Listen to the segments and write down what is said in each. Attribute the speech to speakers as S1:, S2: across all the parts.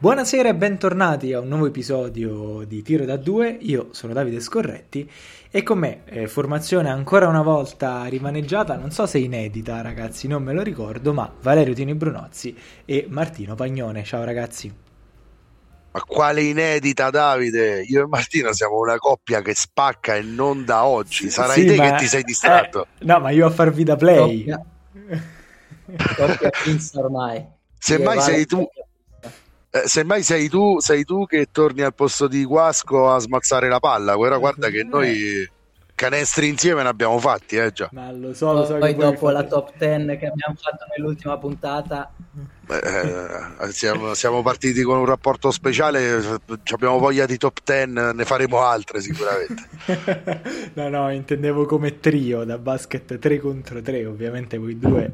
S1: Buonasera e bentornati a un nuovo episodio di Tiro da 2. Io sono Davide Scorretti e con me eh, formazione ancora una volta rimaneggiata, non so se inedita ragazzi, non me lo ricordo, ma Valerio Tini Brunozzi e Martino Pagnone. Ciao ragazzi.
S2: Ma quale inedita Davide? Io e Martino siamo una coppia che spacca e non da oggi. Sarai sì, te ma... che ti sei distratto.
S1: Eh, no, ma io a farvi da play.
S3: Coppia, coppia ormai.
S2: Semmai sei tu eh, semmai sei tu, sei tu che torni al posto di Guasco a smazzare la palla. Guarda, guarda che noi canestri insieme ne abbiamo fatti, eh già.
S1: Ma lo so, lo so
S3: Poi dopo la top 10 che abbiamo fatto nell'ultima puntata.
S2: Eh, siamo, siamo, partiti con un rapporto speciale, abbiamo voglia di top 10, ne faremo altre sicuramente.
S1: no, no, intendevo come trio da basket 3 contro 3, ovviamente voi due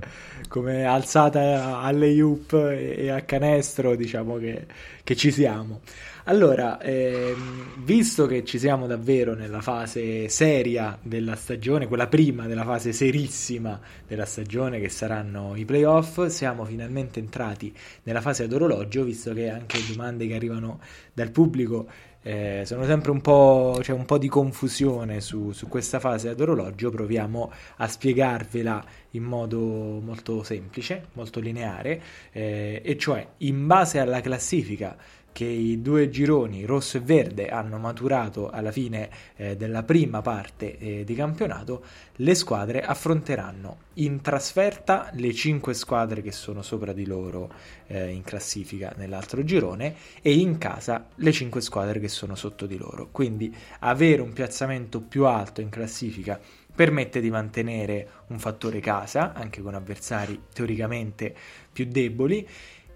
S1: come alzata alle Yup e, a canestro, diciamo che, che ci siamo. Allora, ehm, visto che ci siamo davvero nella fase seria della stagione, quella prima della fase serissima della stagione che saranno i playoff, siamo finalmente entrati nella fase ad orologio, visto che anche domande che arrivano dal pubblico eh, sono sempre un po', c'è un po' di confusione su, su, questa fase ad orologio, proviamo a spiegarvela in modo molto semplice, molto lineare, eh, e cioè in base alla classifica che i due gironi rosso e verde hanno maturato alla fine eh, della prima parte eh, di campionato, le squadre affronteranno in trasferta le cinque squadre che sono sopra di loro eh, in classifica nell'altro girone e in casa le cinque squadre che sono sotto di loro. Quindi avere un piazzamento più alto in classifica permette di mantenere un fattore casa anche con avversari teoricamente più deboli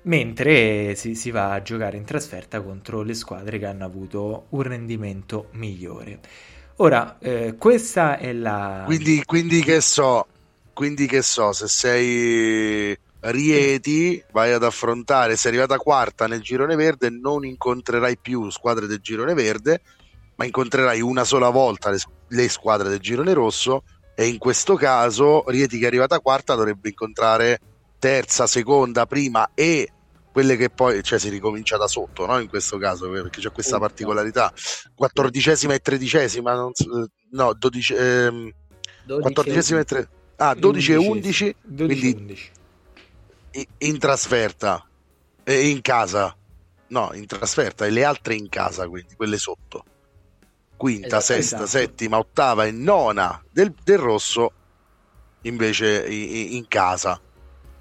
S1: mentre si, si, va a giocare in trasferta contro le squadre che hanno avuto un rendimento migliore. Ora, eh, questa è la...
S2: Quindi, quindi, che so, quindi che so, se sei Rieti, vai ad affrontare, sei arrivata quarta nel girone verde, non incontrerai più squadre del girone verde, ma incontrerai una sola volta le, le squadre del girone rosso e in questo caso Rieti che è arrivata quarta dovrebbe incontrare terza, seconda, prima e quelle che poi cioè, si ricomincia da sotto no? in questo caso perché c'è questa particolarità quattordicesima e tredicesima non so, no dodici, ehm, quattordicesima e tre, ah 12 e 11 quindi 11. in trasferta e in casa no in trasferta e le altre in casa quindi quelle sotto quinta, esatto, sesta, esatto. settima, ottava e nona del, del rosso invece in, in casa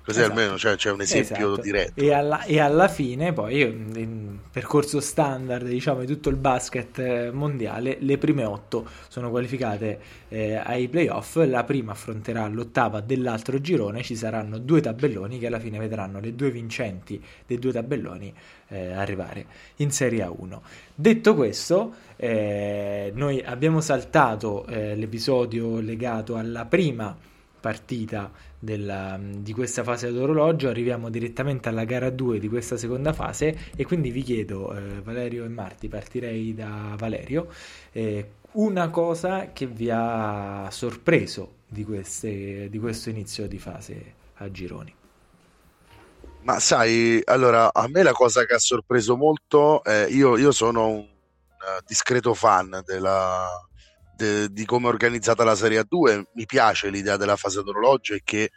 S2: Così esatto. almeno c'è, c'è, un esempio esatto. diretto.
S1: E alla, e alla, fine, poi, in percorso standard diciamo, di tutto il basket eh, mondiale, le prime otto sono qualificate eh, ai playoff. La prima affronterà l'ottava dell'altro girone. Ci saranno due tabelloni che alla fine vedranno le due vincenti dei due tabelloni eh, arrivare in Serie A1. Detto questo, eh, noi abbiamo saltato eh, l'episodio legato alla prima partita della, di questa fase d'orologio, arriviamo direttamente alla gara 2 di questa seconda fase e quindi vi chiedo, eh, Valerio e Marti, partirei da Valerio, eh, una cosa che vi ha sorpreso di, queste, di questo inizio di fase a gironi.
S2: Ma sai, allora a me la cosa che ha sorpreso molto, eh, io, io sono un discreto fan della, de, di come è organizzata la Serie A2. Mi piace l'idea della fase d'orologio e che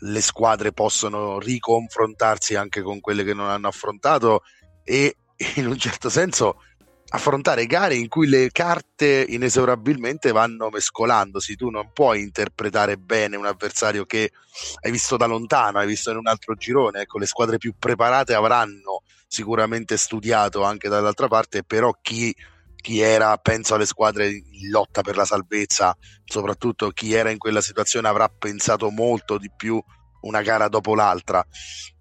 S2: le squadre possono riconfrontarsi anche con quelle che non hanno affrontato e in un certo senso affrontare gare in cui le carte inesorabilmente vanno mescolandosi. Tu non puoi interpretare bene un avversario che hai visto da lontano, hai visto in un altro girone. Ecco, le squadre più preparate avranno sicuramente studiato anche dall'altra parte, però chi chi era, penso alle squadre in lotta per la salvezza, soprattutto chi era in quella situazione avrà pensato molto di più una gara dopo l'altra.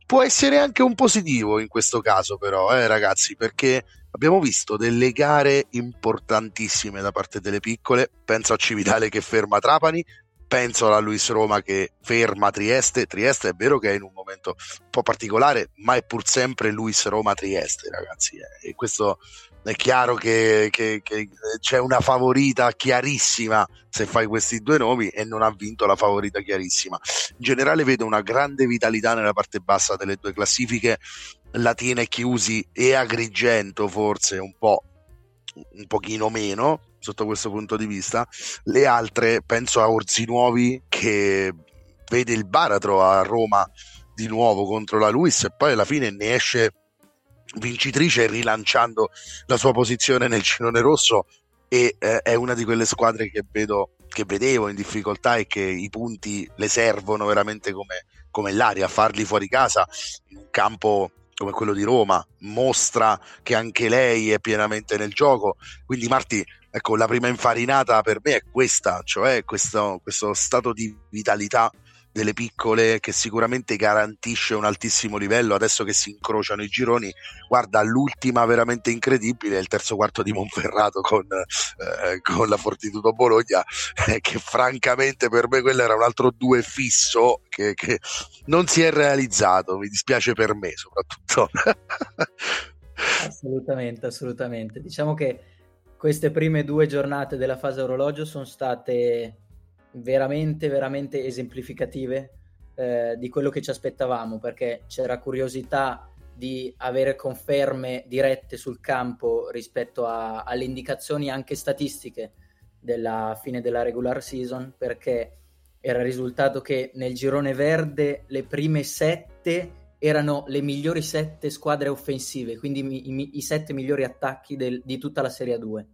S2: Può essere anche un positivo in questo caso, però, eh, ragazzi, perché abbiamo visto delle gare importantissime da parte delle piccole. Penso a Civitale che ferma Trapani, penso alla Luis Roma che ferma Trieste. Trieste è vero che è in un momento un po' particolare, ma è pur sempre Luis Roma Trieste, ragazzi. Eh. E questo è chiaro che, che, che, c'è una favorita chiarissima se fai questi due nomi e non ha vinto la favorita chiarissima. In generale vedo una grande vitalità nella parte bassa delle due classifiche Latina e Chiusi e Agrigento forse un po' un pochino meno sotto questo punto di vista. Le altre, penso a Orzinuovi che vede il baratro a Roma di nuovo contro la Luis e poi alla fine ne esce vincitrice rilanciando la sua posizione nel cinone rosso e eh, è una di quelle squadre che vedo che vedevo in difficoltà e che i punti le servono veramente come, come l'aria, farli fuori casa in un campo come quello di Roma mostra che anche lei è pienamente nel gioco. Quindi, Marti, ecco, la prima infarinata per me è questa, cioè questo, questo stato di vitalità delle piccole che sicuramente garantisce un altissimo livello. Adesso che si incrociano i gironi guarda l'ultima veramente incredibile il terzo quarto di Monferrato con, eh, con la Fortitudo Bologna eh, che francamente per me quello era un altro due fisso che, che non si è realizzato. Mi dispiace per me soprattutto.
S3: Assolutamente assolutamente. Diciamo che queste prime due giornate della fase orologio sono state veramente, veramente esemplificative eh, di quello che ci aspettavamo, perché c'era curiosità di avere conferme dirette sul campo rispetto a, alle indicazioni anche statistiche della fine della regular season, perché era risultato che nel girone verde le prime sette erano le migliori sette squadre offensive, quindi i, i, i sette migliori attacchi del, di tutta la Serie 2,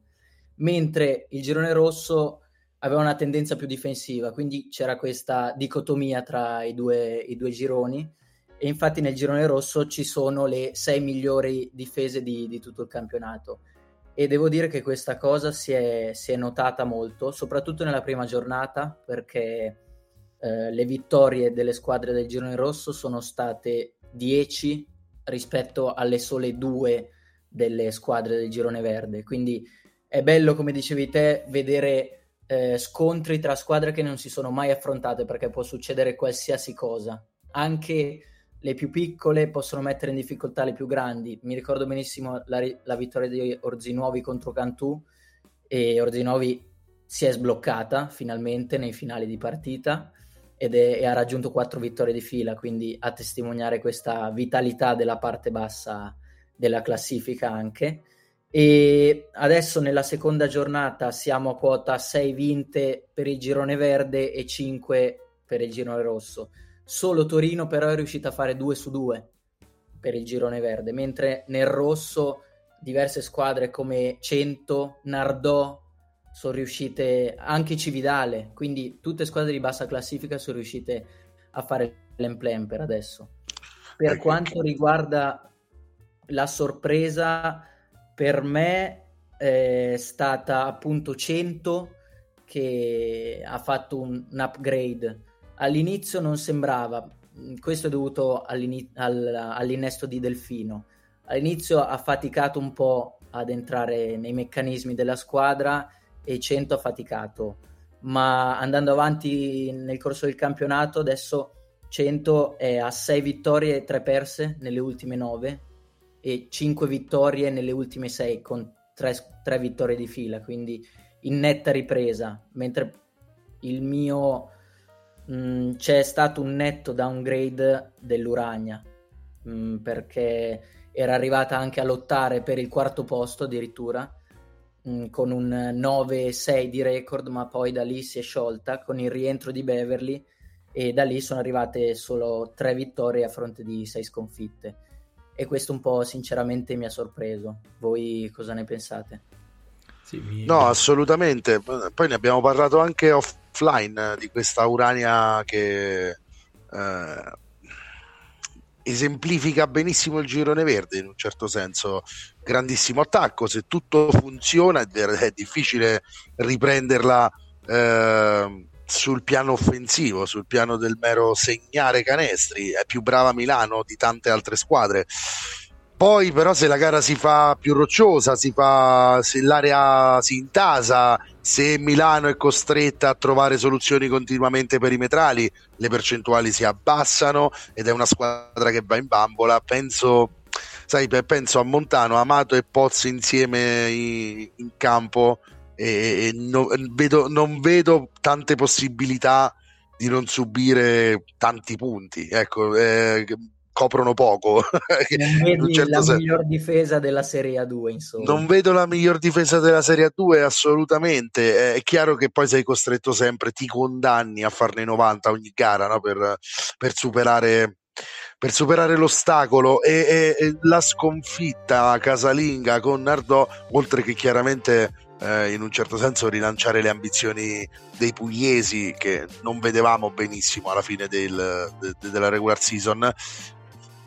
S3: mentre il girone rosso aveva una tendenza più difensiva, quindi c'era questa dicotomia tra i due, i due gironi. E infatti nel girone rosso ci sono le sei migliori difese di, di tutto il campionato. E devo dire che questa cosa si è, si è notata molto, soprattutto nella prima giornata perché eh, le vittorie delle squadre del girone rosso sono state 10 rispetto alle sole due delle squadre del girone verde, quindi è bello come dicevi te vedere eh, scontri tra squadre che non si sono mai affrontate perché può succedere qualsiasi cosa. Anche le più piccole possono mettere in difficoltà le più grandi. Mi ricordo benissimo la, la vittoria di Orzinuovi contro Cantù e Orzinuovi si è sbloccata finalmente nei finali di partita ed è, e ha raggiunto quattro vittorie di fila, quindi a testimoniare questa vitalità della parte bassa della classifica anche. E adesso nella seconda giornata siamo a quota 6 vinte per il girone verde e 5 per il girone rosso. Solo Torino però è riuscita a fare 2 su 2 per il girone verde, mentre nel rosso diverse squadre come Cento, Nardò sono riuscite, anche Cividale, quindi tutte squadre di bassa classifica sono riuscite a fare l'emplem per adesso. Per quanto riguarda la sorpresa per me è stata appunto 100 che ha fatto un, un upgrade. All'inizio non sembrava, questo è dovuto all, all'innesto di Delfino. All'inizio ha faticato un po' ad entrare nei meccanismi della squadra e 100 ha faticato, ma andando avanti nel corso del campionato adesso 100 è a 6 vittorie e 3 perse nelle ultime 9 e 5 vittorie nelle ultime 6 con 3, vittorie di fila, quindi in netta ripresa, mentre il mio mh, mm, c'è stato un netto downgrade dell'Uragna mh, mm, perché era arrivata anche a lottare per il quarto posto addirittura mh, mm, con un 9-6 di record, ma poi da lì si è sciolta con il rientro di Beverly e da lì sono arrivate solo 3 vittorie a fronte di 6 sconfitte e questo un po' sinceramente mi ha sorpreso. Voi cosa ne pensate?
S2: Sì, mi... No, assolutamente. Poi ne abbiamo parlato anche offline di questa Urania che eh, esemplifica benissimo il girone verde in un certo senso. Grandissimo attacco, se tutto funziona è difficile riprenderla. Eh, sul piano offensivo, sul piano del mero segnare canestri, è più brava Milano di tante altre squadre. Poi però se la gara si fa più rocciosa, si fa, se l'area si intasa, se Milano è costretta a trovare soluzioni continuamente perimetrali, le percentuali si abbassano ed è una squadra che va in bambola. Penso, sai, penso a Montano, Amato e Pozzi insieme in, in campo e, no, vedo, non vedo tante possibilità di non subire tanti punti. Ecco, eh, coprono poco.
S3: non certo la senso. miglior difesa della Serie A2, insomma.
S2: Non vedo la miglior difesa della Serie A2, assolutamente. È chiaro che poi sei costretto sempre, ti condanni a farne 90 ogni gara no? per, per superare per superare l'ostacolo e, e, e, la sconfitta casalinga con Nardò, oltre che chiaramente eh, in un certo senso rilanciare le ambizioni dei pugliesi che non vedevamo benissimo alla fine del, de, della regular season.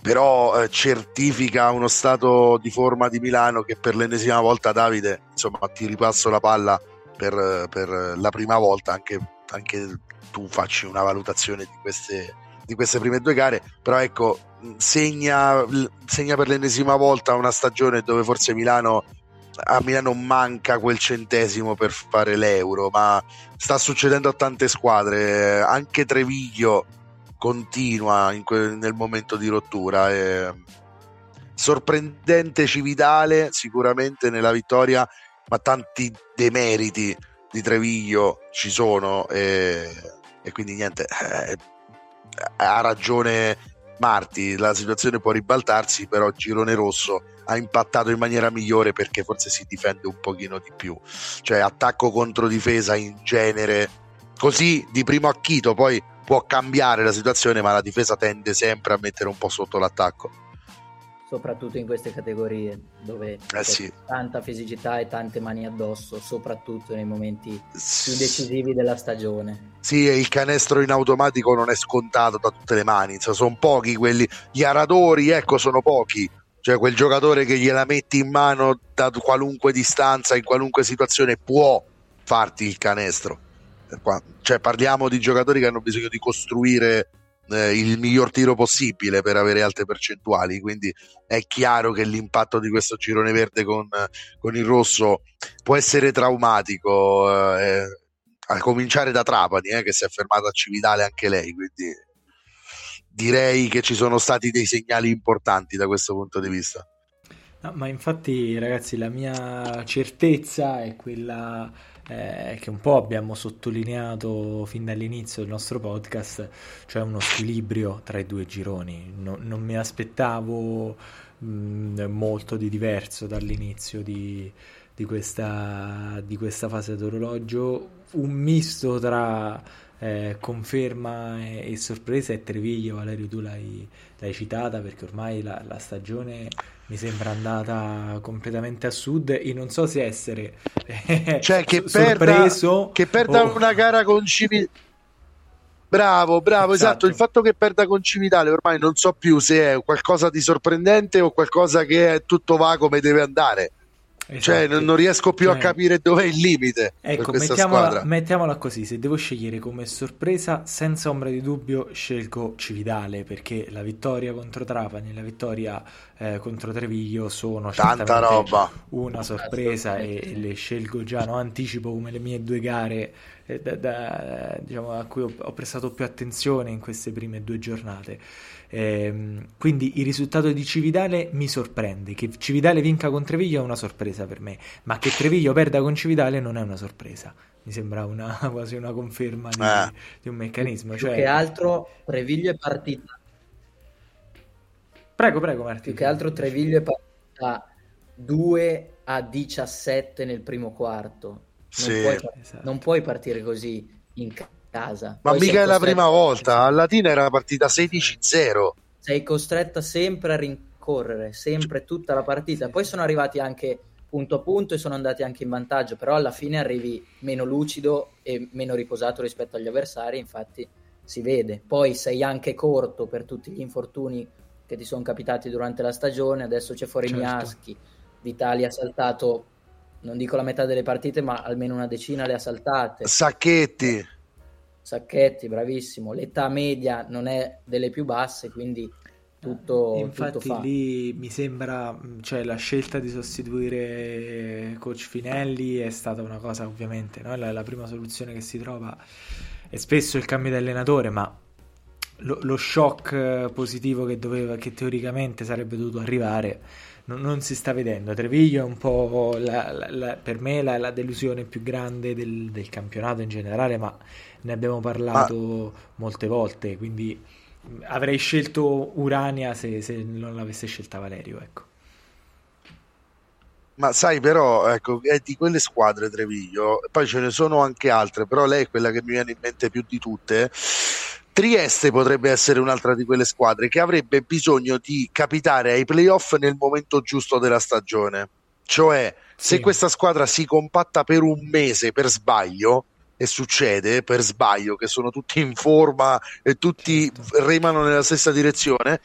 S2: Però eh, certifica uno stato di forma di Milano che per l'ennesima volta Davide insomma ti ripasso la palla per, per la prima volta anche, anche, tu facci una valutazione di queste, di queste prime due gare. Però ecco segna, segna per l'ennesima volta una stagione dove forse Milano a Milano manca quel centesimo per fare l'euro, ma sta succedendo a tante squadre, anche Treviglio continua que- nel momento di rottura. È sorprendente Cividale sicuramente nella vittoria, ma tanti demeriti di Treviglio ci sono e, e quindi niente, eh, ha ragione Marti, la situazione può ribaltarsi, però Girone Rosso ha impattato in maniera migliore perché forse si difende un pochino di più, cioè attacco contro difesa in genere, così di primo acchito poi può cambiare la situazione, ma la difesa tende sempre a mettere un po' sotto l'attacco
S3: soprattutto in queste categorie dove eh c'è sì. tanta fisicità e tante mani addosso, soprattutto nei momenti più decisivi della stagione.
S2: Sì, e il canestro in automatico non è scontato da tutte le mani, insomma, sono pochi quelli, gli aratori, ecco, sono pochi. Cioè quel giocatore che gliela metti in mano da qualunque distanza, in qualunque situazione, può farti il canestro. Cioè parliamo di giocatori che hanno bisogno di costruire eh, il miglior tiro possibile per avere alte percentuali. Quindi è chiaro che l'impatto di questo girone verde con, con il rosso può essere traumatico. Eh, a cominciare da Trapani, eh, che si è fermata a Cividale anche lei. Quindi direi che ci sono stati dei segnali importanti da questo punto di vista.
S1: No, ma infatti, ragazzi, la mia certezza è quella eh, che un po' abbiamo sottolineato fin dall'inizio del nostro podcast, cioè uno squilibrio tra i due gironi. No, non mi aspettavo mh, mm, molto di diverso dall'inizio di, di, questa, di questa fase d'orologio, un misto tra eh, conferma e, e, sorpresa e Treviglio, Valerio tu l'hai, l'hai citata perché ormai la, la, stagione mi sembra andata completamente a sud e non so se essere
S2: eh, cioè che perda, che perda o... una gara con Cividale Bravo, bravo, esatto. esatto. Il fatto che perda con Cividale ormai non so più se è qualcosa di sorprendente o qualcosa che è tutto va come deve andare. Esatto. Cioè, non, non, riesco più cioè, a capire dov'è il limite.
S1: Ecco, mettiamola, mettiamola, così: se devo scegliere come sorpresa, senza ombra di dubbio, scelgo Cividale perché la vittoria contro Trapani e la vittoria eh, contro Treviglio sono
S2: tanta roba.
S1: Una sorpresa e, e, le scelgo già, no? anticipo come le mie due gare eh, da, da, diciamo, a cui ho, ho prestato più attenzione in queste prime due giornate. Eh, quindi il risultato di Cividale mi sorprende. Che Cividale vinca con Treviglio è una sorpresa per me, ma che Treviglio perda con Cividale non è una sorpresa. Mi sembra una, quasi una conferma di, eh. di un meccanismo.
S3: Più
S1: cioè...
S3: che altro Treviglio è partita.
S1: Prego, prego, Martino.
S3: Più che altro Treviglio è partita 2 a 17 nel primo quarto. Non, sì. puoi, esatto. non puoi partire così in casa.
S2: Ma Poi mica è la prima volta, a Latina era partita 16-0.
S3: Sei costretta sempre a rincorrere, sempre tutta la partita. Poi sono arrivati anche punto a punto e sono andati anche in vantaggio, però alla fine arrivi meno lucido e meno riposato rispetto agli avversari, infatti si vede. Poi sei anche corto per tutti gli infortuni che ti sono capitati durante la stagione, adesso c'è fuori certo. Miaschi, L'Italia ha saltato, non dico la metà delle partite, ma almeno una decina le ha saltate.
S2: Sacchetti.
S3: Sacchetti, bravissimo. L'età media non è delle più basse, quindi tutto,
S1: Infatti
S3: tutto
S1: lì mi sembra, cioè la scelta di sostituire coach Finelli è stata una cosa ovviamente, no? la, la prima soluzione che si trova è spesso il cambio di allenatore, ma lo, lo shock positivo che, doveva, che teoricamente sarebbe dovuto arrivare non, non, si sta vedendo. Treviglio è un po' la, la, la, per me la, delusione più grande del, del, campionato in generale, ma ne abbiamo parlato ma... molte volte, quindi avrei scelto Urania se, se non l'avesse scelta Valerio, ecco.
S2: Ma sai, però, ecco, è di quelle squadre Treviglio, poi ce ne sono anche altre, però lei è quella che mi viene in mente più di tutte. Trieste potrebbe essere un'altra di quelle squadre che avrebbe bisogno di capitare ai playoff nel momento giusto della stagione. Cioè, se questa squadra si compatta per un mese per sbaglio, e succede per sbaglio che sono tutti in forma e tutti certo. remano nella stessa direzione,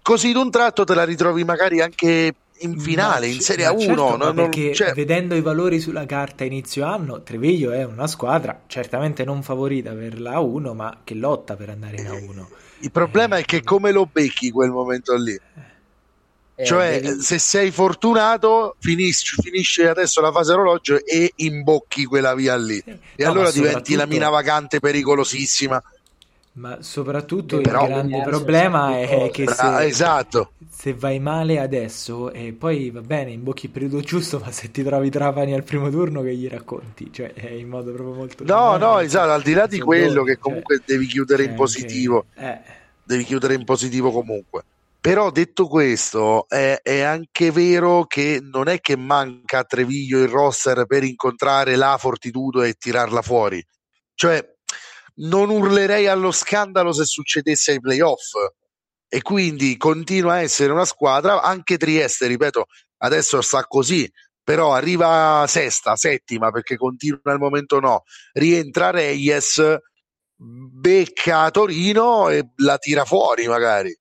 S2: così d'un tratto te la ritrovi magari anche in finale, in Serie A1. Certo,
S1: non, perché cioè... vedendo i valori sulla carta inizio anno, Treviglio è una squadra certamente non favorita per la A1, ma che lotta per andare in A1.
S2: Il problema eh, è che come lo becchi quel momento lì? Eh, cioè, devi... se sei fortunato, finisci, finisce adesso la fase orologio e imbocchi quella via lì. Sì. E no, allora diventi la mina vacante pericolosissima.
S1: Ma soprattutto il grande problema è che se,
S2: esatto.
S1: se, vai male adesso e poi va bene, imbocchi il periodo giusto, ma se ti trovi Trapani al primo turno che gli racconti? Cioè, è in modo proprio molto...
S2: No, no, esatto, al di là di quello che comunque cioè, devi chiudere in positivo. Che, eh. Devi chiudere in positivo comunque. Però detto questo, è, è, anche vero che non è che manca a Treviglio il roster per incontrare la fortitudo e tirarla fuori. Cioè, non urlerei allo scandalo se succedesse ai playoff. E quindi continua a essere una squadra anche Trieste ripeto adesso sta così però arriva sesta, settima perché continua al momento no. Rientra Reyes becca Torino e la tira fuori magari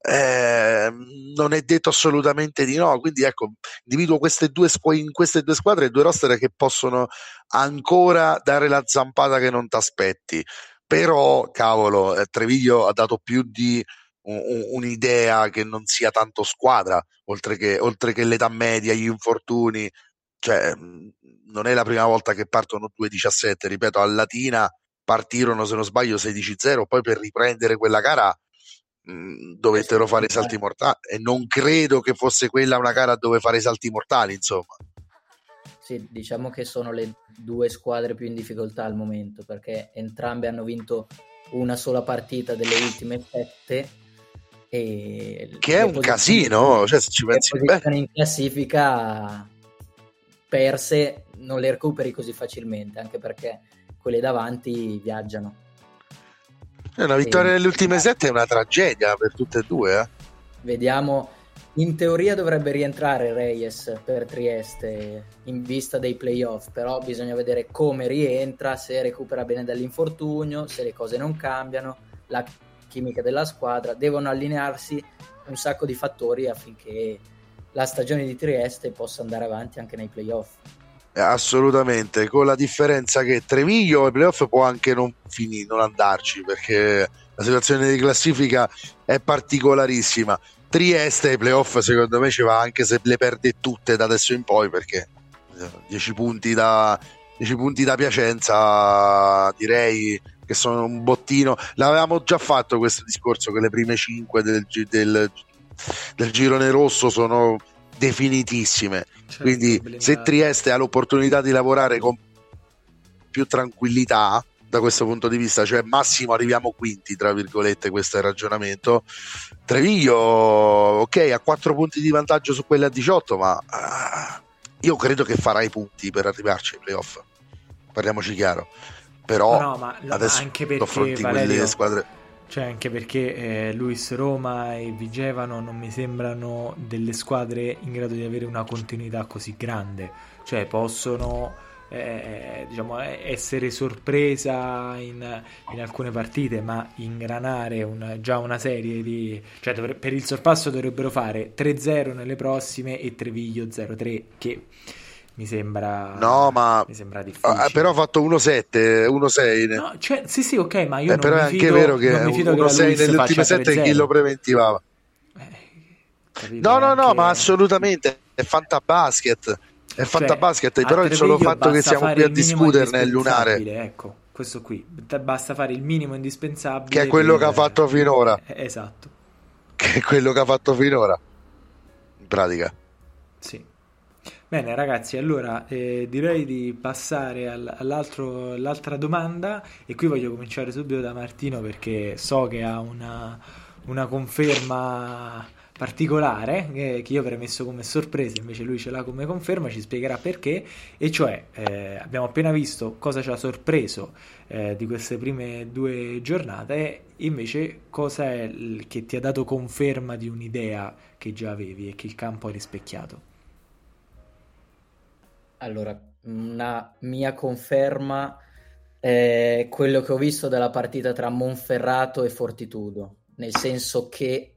S2: eh, non è detto assolutamente di no. Quindi ecco, individuo queste due in queste due squadre due roster che possono ancora dare la zampata che non ti aspetti. Però, cavolo, eh, Treviglio ha dato più di un, un'idea che non sia tanto squadra, oltre che, oltre che l'età media, gli infortuni. Cioè, non è la prima volta che partono 2-17, ripeto, a Latina partirono, se non sbaglio, 16-0, poi per riprendere quella gara Mm, dovettero fare i salti mortali e non credo che fosse quella una gara dove fare i salti mortali insomma.
S3: Sì, diciamo che sono le due squadre più in difficoltà al momento perché entrambe hanno vinto una sola partita delle ultime sette e
S2: che è un casino cioè se ci pensi
S3: bene. in classifica perse non le recuperi così facilmente anche perché quelle davanti viaggiano
S2: una vittoria nelle ultime sette è una tragedia per tutte e due. Eh?
S3: Vediamo. In teoria dovrebbe rientrare Reyes per Trieste in vista dei playoff, però bisogna vedere come rientra, se recupera bene dall'infortunio, se le cose non cambiano, la chimica della squadra. Devono allinearsi un sacco di fattori affinché la stagione di Trieste possa andare avanti anche nei playoff.
S2: Assolutamente, con la differenza che Treviglio ai playoff può anche non finire, non andarci perché la situazione di classifica è particolarissima. Trieste ai playoff secondo me ci va anche se le perde tutte da adesso in poi perché 10 punti da, 10 punti da Piacenza direi che sono un bottino. L'avevamo già fatto questo discorso che le prime 5 del, del, del girone rosso sono definitissime. Certo, Quindi se Trieste ha l'opportunità di lavorare con più tranquillità da questo punto di vista, cioè massimo arriviamo quinti, tra virgolette, questo è il ragionamento. Treviglio, ok, ha 4 punti di vantaggio su quelle a 18, ma uh, io credo che farà i punti per arrivarci ai playoff. Parliamoci chiaro. Però no, ma, adesso anche perché, Valerio, quelle squadre
S1: cioè, anche perché eh, Luis Roma e Vigevano non mi sembrano delle squadre in grado di avere una continuità così grande. Cioè, possono eh, diciamo, essere sorpresa in, in, alcune partite, ma ingranare una, già una serie di... Cioè, dovre, per il sorpasso dovrebbero fare 3-0 nelle prossime e Treviglio 0-3, che mi sembra,
S2: no, ma
S1: mi sembra difficile.
S2: Ah, però ha fatto 1-7, 1-6.
S1: No, cioè, sì, sì, ok, ma io eh, non
S2: però
S1: è
S2: anche
S1: fido,
S2: vero che 1-6 nelle ultime 7 chi lo preventivava. Eh, no, no, no, ma assolutamente è fantabasket. È cioè, fantabasket, però il solo fatto che siamo qui a discuterne è lunare.
S1: Ecco, questo qui, basta fare il minimo indispensabile.
S2: Che è quello per... che ha fatto finora.
S1: Eh, esatto.
S2: Che è quello che ha fatto finora. In pratica.
S1: Sì. Bene ragazzi, allora eh, direi di passare al, all'altra domanda e qui voglio cominciare subito da Martino perché so che ha una, una conferma particolare eh, che io avrei messo come sorpresa, invece lui ce l'ha come conferma, ci spiegherà perché, e cioè eh, abbiamo appena visto cosa ci ha sorpreso eh, di queste prime due giornate, invece cosa è che ti ha dato conferma di un'idea che già avevi e che il campo ha rispecchiato.
S3: Allora, una mia conferma è quello che ho visto dalla partita tra Monferrato e Fortitudo, nel senso che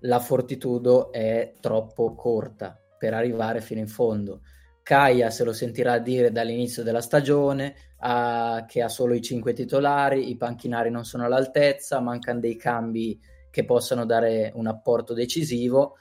S3: la Fortitudo è troppo corta per arrivare fino in fondo. Caia se lo sentirà dire dall'inizio della stagione, uh, che ha solo i cinque titolari, i panchinari non sono all'altezza, mancano dei cambi che possano dare un apporto decisivo,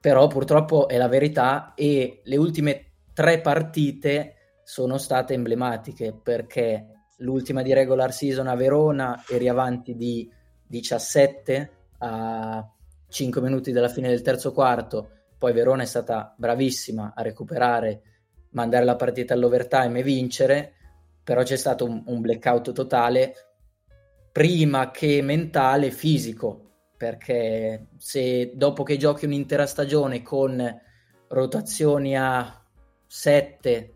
S3: però purtroppo è la verità e le ultime tre partite sono state emblematiche perché l'ultima di regular season a Verona eri avanti di 17 a 5 minuti dalla fine del terzo quarto, poi Verona è stata bravissima a recuperare, mandare la partita all'overtime e vincere, però c'è stato un, un blackout totale prima che mentale fisico, perché se dopo che giochi un'intera stagione con rotazioni a 7,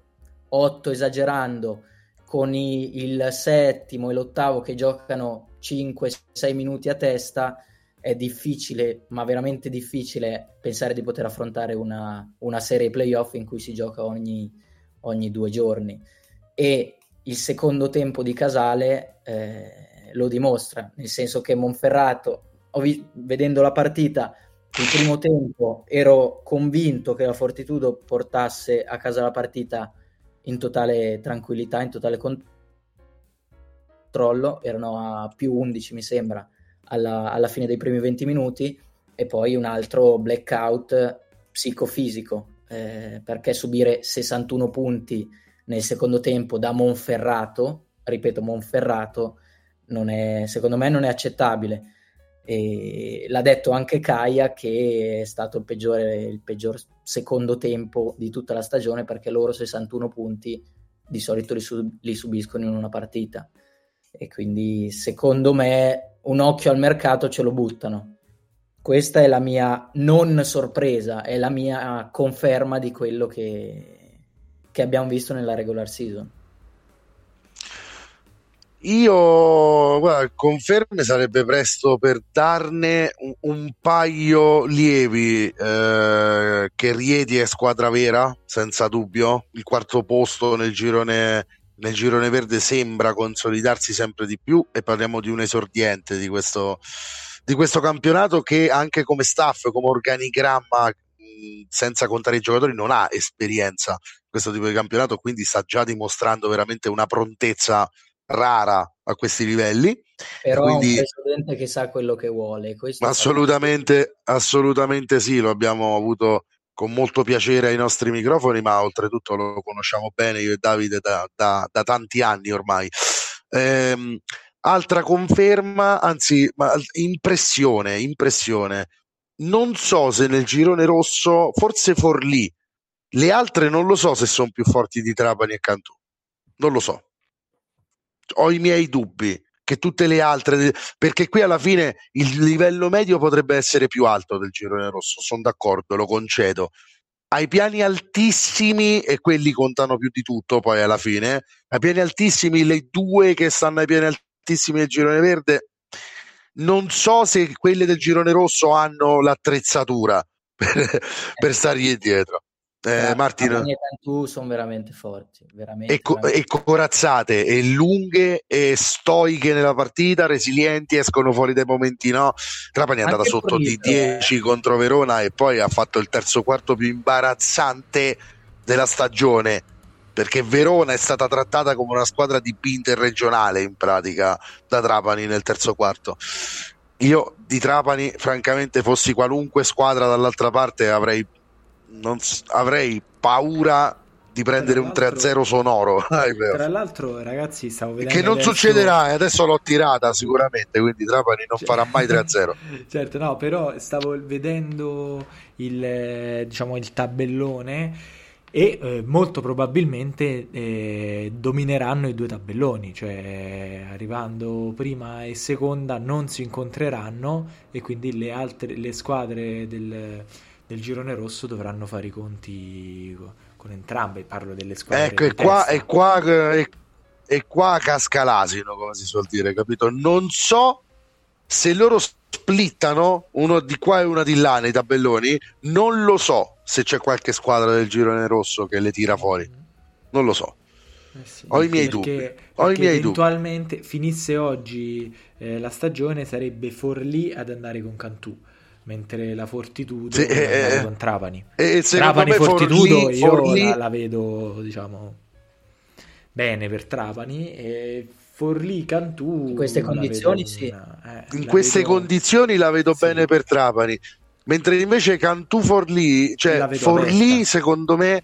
S3: 8 esagerando, con i, il settimo e l'ottavo che giocano 5-6 minuti a testa, è difficile, ma veramente difficile, pensare di poter affrontare una, una serie playoff in cui si gioca ogni, ogni, due giorni. E il secondo tempo di Casale eh, lo dimostra, nel senso che Monferrato, vi- vedendo la partita, il primo tempo ero convinto che la Fortitudo portasse a casa la partita in totale tranquillità, in totale controllo, erano a più 11 mi sembra alla, alla fine dei primi 20 minuti. E poi un altro blackout psicofisico, eh, perché subire 61 punti nel secondo tempo da Monferrato, ripeto Monferrato, non è, secondo me non è accettabile e l'ha detto anche Kaya che è stato il, peggiore, il peggior secondo tempo di tutta la stagione perché loro 61 punti di solito li, sub- li subiscono in una partita e quindi secondo me un occhio al mercato ce lo buttano. Questa è la mia non sorpresa, è la mia conferma di quello che, che abbiamo visto nella regular season.
S2: Io, guarda, conferme sarebbe presto per darne un, un paio lievi eh, che Rieti è squadra vera, senza dubbio. Il quarto posto nel girone, nel girone verde sembra consolidarsi sempre di più e parliamo di un esordiente di questo, di questo campionato che anche come staff, come organigramma, senza contare i giocatori, non ha esperienza in questo tipo di campionato, quindi sta già dimostrando veramente una prontezza rara a questi livelli.
S3: Però quindi, un presidente che sa quello che vuole.
S2: Assolutamente, assolutamente sì, lo abbiamo avuto con molto piacere ai nostri microfoni, ma oltretutto lo conosciamo bene io e Davide da, da, da tanti anni ormai. Ehm, altra conferma, anzi, impressione, impressione. Non so se nel girone rosso, forse Forlì, le altre non lo so se sono più forti di Trapani e Cantù. Non lo so ho i miei dubbi che tutte le altre, perché qui alla fine il livello medio potrebbe essere più alto del girone rosso, sono d'accordo, lo concedo. Ai piani altissimi, e quelli contano più di tutto poi alla fine, ai piani altissimi, le due che stanno ai piani altissimi del girone verde, non so se quelle del girone rosso hanno l'attrezzatura per, per stargli dietro.
S3: Eh, Martin e Cantù sono veramente forti veramente,
S2: e, co-
S3: veramente.
S2: e, corazzate e lunghe e stoiche nella partita resilienti escono fuori dai momenti no Trapani è andata sotto di 10 eh. contro Verona e poi ha fatto il terzo quarto più imbarazzante della stagione perché Verona è stata trattata come una squadra di B interregionale in pratica da Trapani nel terzo quarto io di Trapani francamente fossi qualunque squadra dall'altra parte avrei non avrei paura di prendere un 3-0 sonoro.
S1: Tra l'altro, ragazzi, stavo vedendo.
S2: Che non
S1: adesso...
S2: succederà, e adesso l'ho tirata sicuramente. Quindi Trapani non farà mai 3-0.
S1: certo, no, però stavo vedendo il, diciamo, il tabellone. e eh, molto probabilmente eh, domineranno i due tabelloni, cioè arrivando prima e seconda non si incontreranno e quindi le, altre, le squadre del, del girone rosso dovranno fare i conti con entrambe, parlo delle squadre.
S2: Ecco, e qua, e, qua, e, e qua casca l'asino, come si suol dire, capito? Non so se loro splittano uno di qua e una di là nei tabelloni, non lo so se c'è qualche squadra del girone rosso che le tira fuori. Non lo so. Eh sì, ho i miei dubbi. Perché ho i miei
S1: eventualmente dubbi. finisse oggi eh, la stagione sarebbe Forlì ad andare con Cantù mentre la Fortitudo sì, eh, con Trapani.
S2: Eh,
S1: Trapani Fortitudo Forlì, io Forlì... La, la, vedo diciamo bene per Trapani e Forlì Cantù
S3: in queste condizioni sì. Una,
S2: eh, in queste vedo... condizioni la vedo sì. bene per Trapani mentre invece Cantù Forlì cioè Forlì aperta. secondo me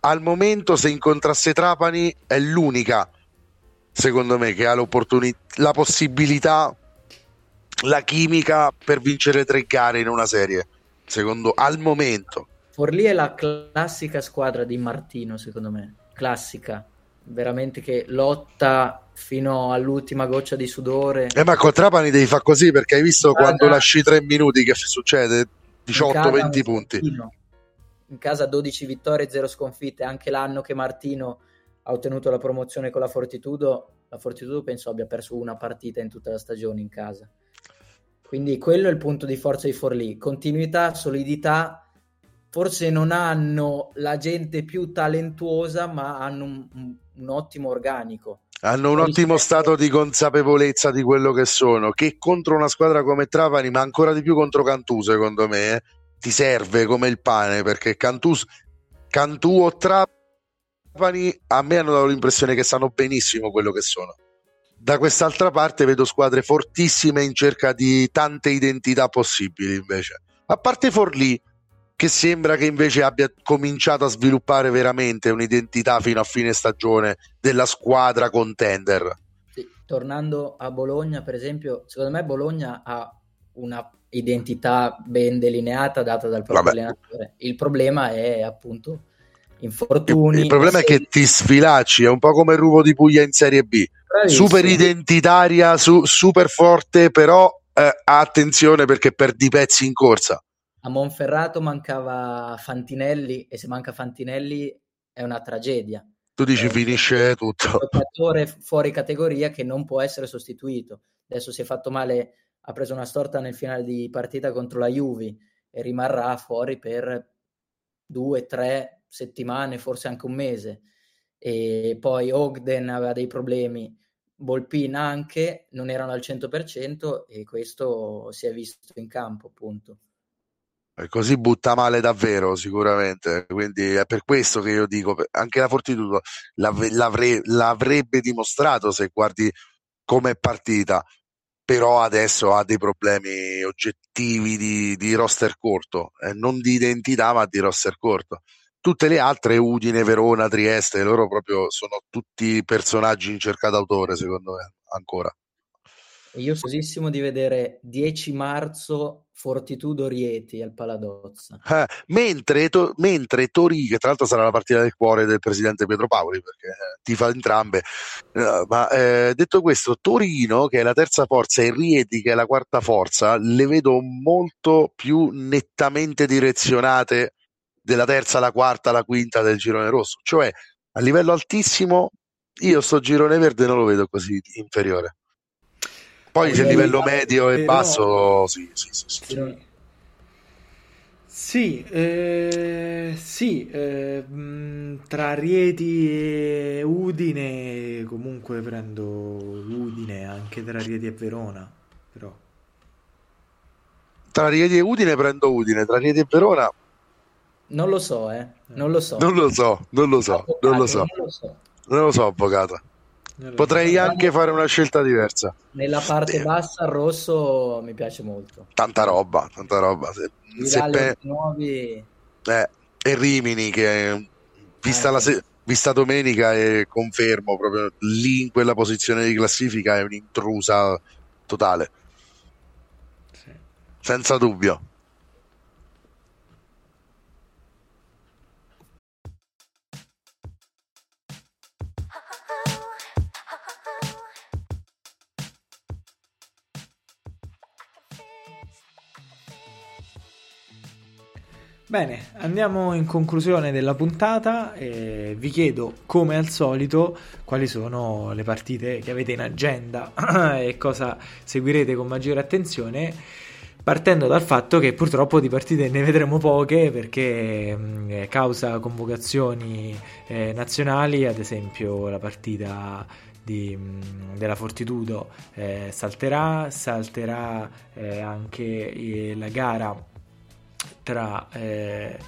S2: al momento se incontrasse Trapani è l'unica secondo me che ha l'opportunità la possibilità la chimica per vincere tre gare in una serie secondo al momento
S3: Forlì è la classica squadra di Martino secondo me classica veramente che lotta fino all'ultima goccia di sudore.
S2: Eh, ma con Trapani devi fare così perché hai visto in quando lasci tre minuti che succede? 18-20 punti.
S3: In casa 12 vittorie, 0 sconfitte. Anche l'anno che Martino ha ottenuto la promozione con la Fortitudo, la Fortitudo penso abbia perso una partita in tutta la stagione in casa. Quindi quello è il punto di forza di Forlì. Continuità, solidità. Forse non hanno la gente più talentuosa, ma hanno un, un un ottimo organico.
S2: Hanno un ottimo stato di consapevolezza di quello che sono, che contro una squadra come Trapani, ma ancora di più contro Cantù, secondo me, eh, ti serve come il pane, perché Cantù, Cantù o Trapani a me hanno dato l'impressione che sanno benissimo quello che sono. Da quest'altra parte vedo squadre fortissime in cerca di tante identità possibili, invece. A parte Forlì, che sembra che invece abbia cominciato a sviluppare veramente un'identità fino a fine stagione della squadra contender.
S3: Sì, tornando a Bologna, per esempio, secondo me Bologna ha una identità ben delineata data dal proprio Vabbè. allenatore. Il problema è appunto infortuni.
S2: Il, problema è che ti sfilacci, è un po' come il Ruvo di Puglia in Serie B. Bravissimo. Super identitaria, su, super forte, però eh, attenzione perché perdi pezzi in corsa
S3: a Monferrato mancava Fantinelli e se manca Fantinelli è una tragedia.
S2: Tu dici è finisce tutto. Un
S3: giocatore fuori categoria che non può essere sostituito. Adesso si è fatto male, ha preso una storta nel finale di partita contro la Juve e rimarrà fuori per due, tre settimane, forse anche un mese. E poi Ogden aveva dei problemi, Volpin anche, non erano al 100% e questo si è visto in campo appunto.
S2: E così butta male davvero sicuramente quindi è per questo che io dico anche la Fortitudo l'avre, l'avrebbe dimostrato se guardi come è partita però adesso ha dei problemi oggettivi di, di roster corto eh, non di identità ma di roster corto tutte le altre Udine, Verona, Trieste loro proprio sono tutti personaggi in cerca d'autore secondo me ancora
S3: io sosissimo di vedere 10 marzo Fortitudo Rieti al Paladozza.
S2: Eh, mentre, to, mentre Tori, che tra l'altro sarà la partita del cuore del presidente Pietro Paoli, perché eh, ti fa entrambe, uh, ma eh, detto questo, Torino, che è la terza forza, e Rieti, che è la quarta forza, le vedo molto più nettamente direzionate della terza, la quarta, la quinta del girone rosso. Cioè, a livello altissimo, io sto girone verde non lo vedo così inferiore. Poi c'è il livello medio e basso, sì, sì, sì. Sì,
S1: sì, eh, sì eh, tra Rieti e Udine comunque prendo Udine anche tra Rieti e Verona, però.
S2: Tra Rieti e Udine prendo Udine, tra Rieti e Verona...
S3: Non lo so, eh, non lo so.
S2: Non lo so, non lo so, non lo so. Non lo so, non lo so avvocato. Potrei anche fare una scelta diversa.
S3: Nella parte bassa il rosso mi piace molto.
S2: Tanta roba, tanta roba. Se, se pe... nuovi... eh, e Rimini che vista, eh, la se... vista domenica e confermo proprio lì in quella posizione di classifica è un'intrusa totale. Sì. Senza dubbio.
S1: Bene, andiamo in conclusione della puntata e vi chiedo, come al solito, quali sono le partite che avete in agenda e cosa seguirete con maggiore attenzione, partendo dal fatto che purtroppo di partite ne vedremo poche perché mh, causa convocazioni eh, nazionali, ad esempio la partita di, della Fortitudo eh, salterà, salterà eh, anche eh, la gara tra eh,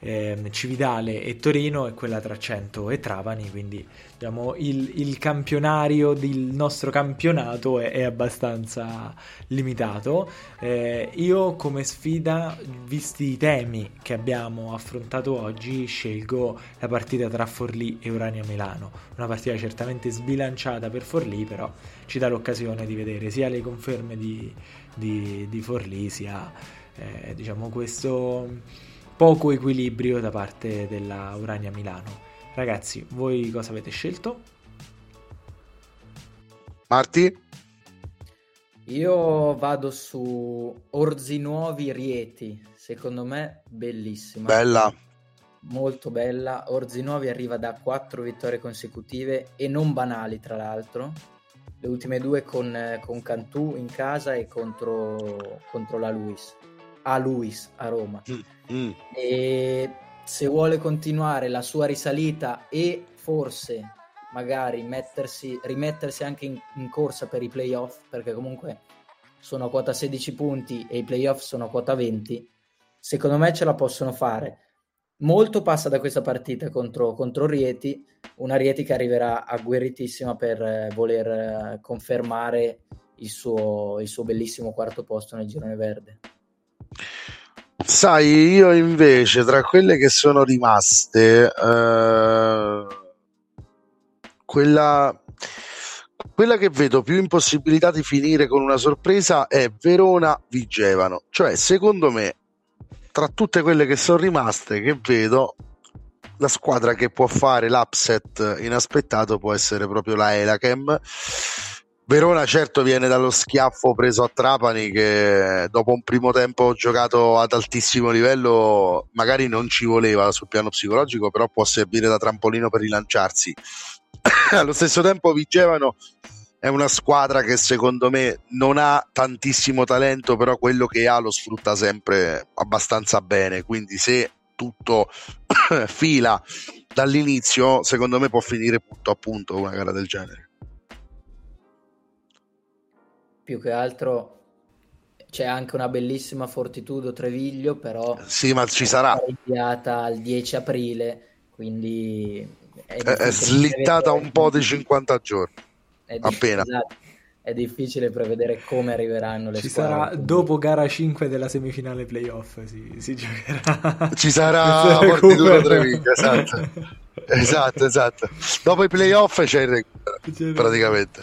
S1: eh, Cividale e Torino e quella tra Cento e Trapani, quindi diciamo, il, il campionario del nostro campionato è, è abbastanza limitato. Eh, io come sfida, visti i temi che abbiamo affrontato oggi, scelgo la partita tra Forlì e Urania Milano, una partita certamente sbilanciata per Forlì, però ci dà l'occasione di vedere sia le conferme di, di, di Forlì sia eh, diciamo questo poco equilibrio da parte della Urania Milano. Ragazzi, voi cosa avete scelto?
S2: Marti?
S3: Io vado su Orzi Nuovi Rieti, secondo me bellissima.
S2: Bella.
S3: Molto bella. Orzi Nuovi arriva da quattro vittorie consecutive e non banali, tra l'altro. Le ultime due con, con Cantù in casa e contro, contro la Luis a Luis a Roma. Mm, mm. E se vuole continuare la sua risalita e forse magari mettersi, rimettersi anche in, in, corsa per i playoff, perché comunque sono a quota 16 punti e i playoff sono a quota 20, secondo me ce la possono fare. Molto passa da questa partita contro, contro Rieti, una Rieti che arriverà agguerritissima per eh, voler eh, confermare il suo, il suo bellissimo quarto posto nel girone verde.
S2: Sai, io invece tra quelle che sono rimaste, eh, quella, quella che vedo più impossibilità di finire con una sorpresa è Verona-Vigevano. Cioè, secondo me, tra tutte quelle che sono rimaste, che vedo, la squadra che può fare l'upset inaspettato può essere proprio la Elachem Verona certo viene dallo schiaffo preso a Trapani che dopo un primo tempo giocato ad altissimo livello magari non ci voleva sul piano psicologico però può servire da trampolino per rilanciarsi. Allo stesso tempo Vigevano è una squadra che secondo me non ha tantissimo talento però quello che ha lo sfrutta sempre abbastanza bene. Quindi se tutto fila dall'inizio secondo me può finire punto a punto una gara del genere
S3: più che altro c'è anche una bellissima Fortitudo Treviglio, però
S2: sì, ma ci sarà
S3: inviata al 10 aprile, quindi
S2: è, è slittata un po' di 50 giorni. È appena.
S3: Esatto è difficile prevedere come arriveranno le
S1: Ci
S3: squadre.
S1: sarà quindi... dopo gara 5 della semifinale playoff, si, si giocherà.
S2: Ci sarà Fortitudo Treviglio, esatto. esatto, esatto. Dopo i playoff c'è il recupero, praticamente.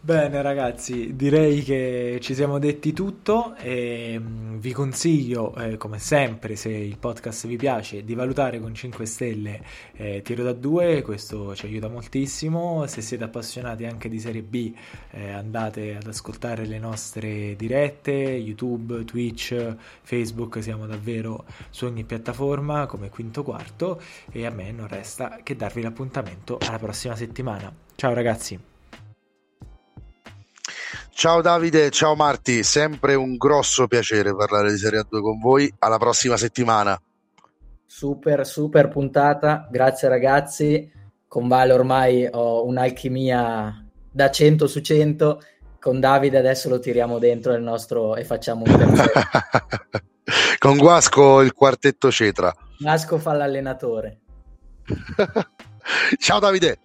S1: Bene ragazzi, direi che ci siamo detti tutto e mm, vi consiglio, eh, come sempre, se il podcast vi piace, di valutare con 5 stelle eh, Tiro da 2, questo ci aiuta moltissimo. Se siete appassionati anche di Serie B, eh, andate ad ascoltare le nostre dirette, YouTube, Twitch, Facebook, siamo davvero su ogni piattaforma come quinto quarto e a me non resta che darvi l'appuntamento alla prossima settimana. Ciao ragazzi.
S2: Ciao Davide, ciao Marti, sempre un grosso piacere parlare di Serie A2 con voi. Alla prossima settimana.
S3: Super, super puntata. Grazie ragazzi. Con Vale ormai ho un'alchimia da 100 su 100. Con Davide adesso lo tiriamo dentro nel nostro e facciamo un terzo.
S2: con Guasco il quartetto Cetra.
S3: Guasco fa l'allenatore.
S2: シャダビで。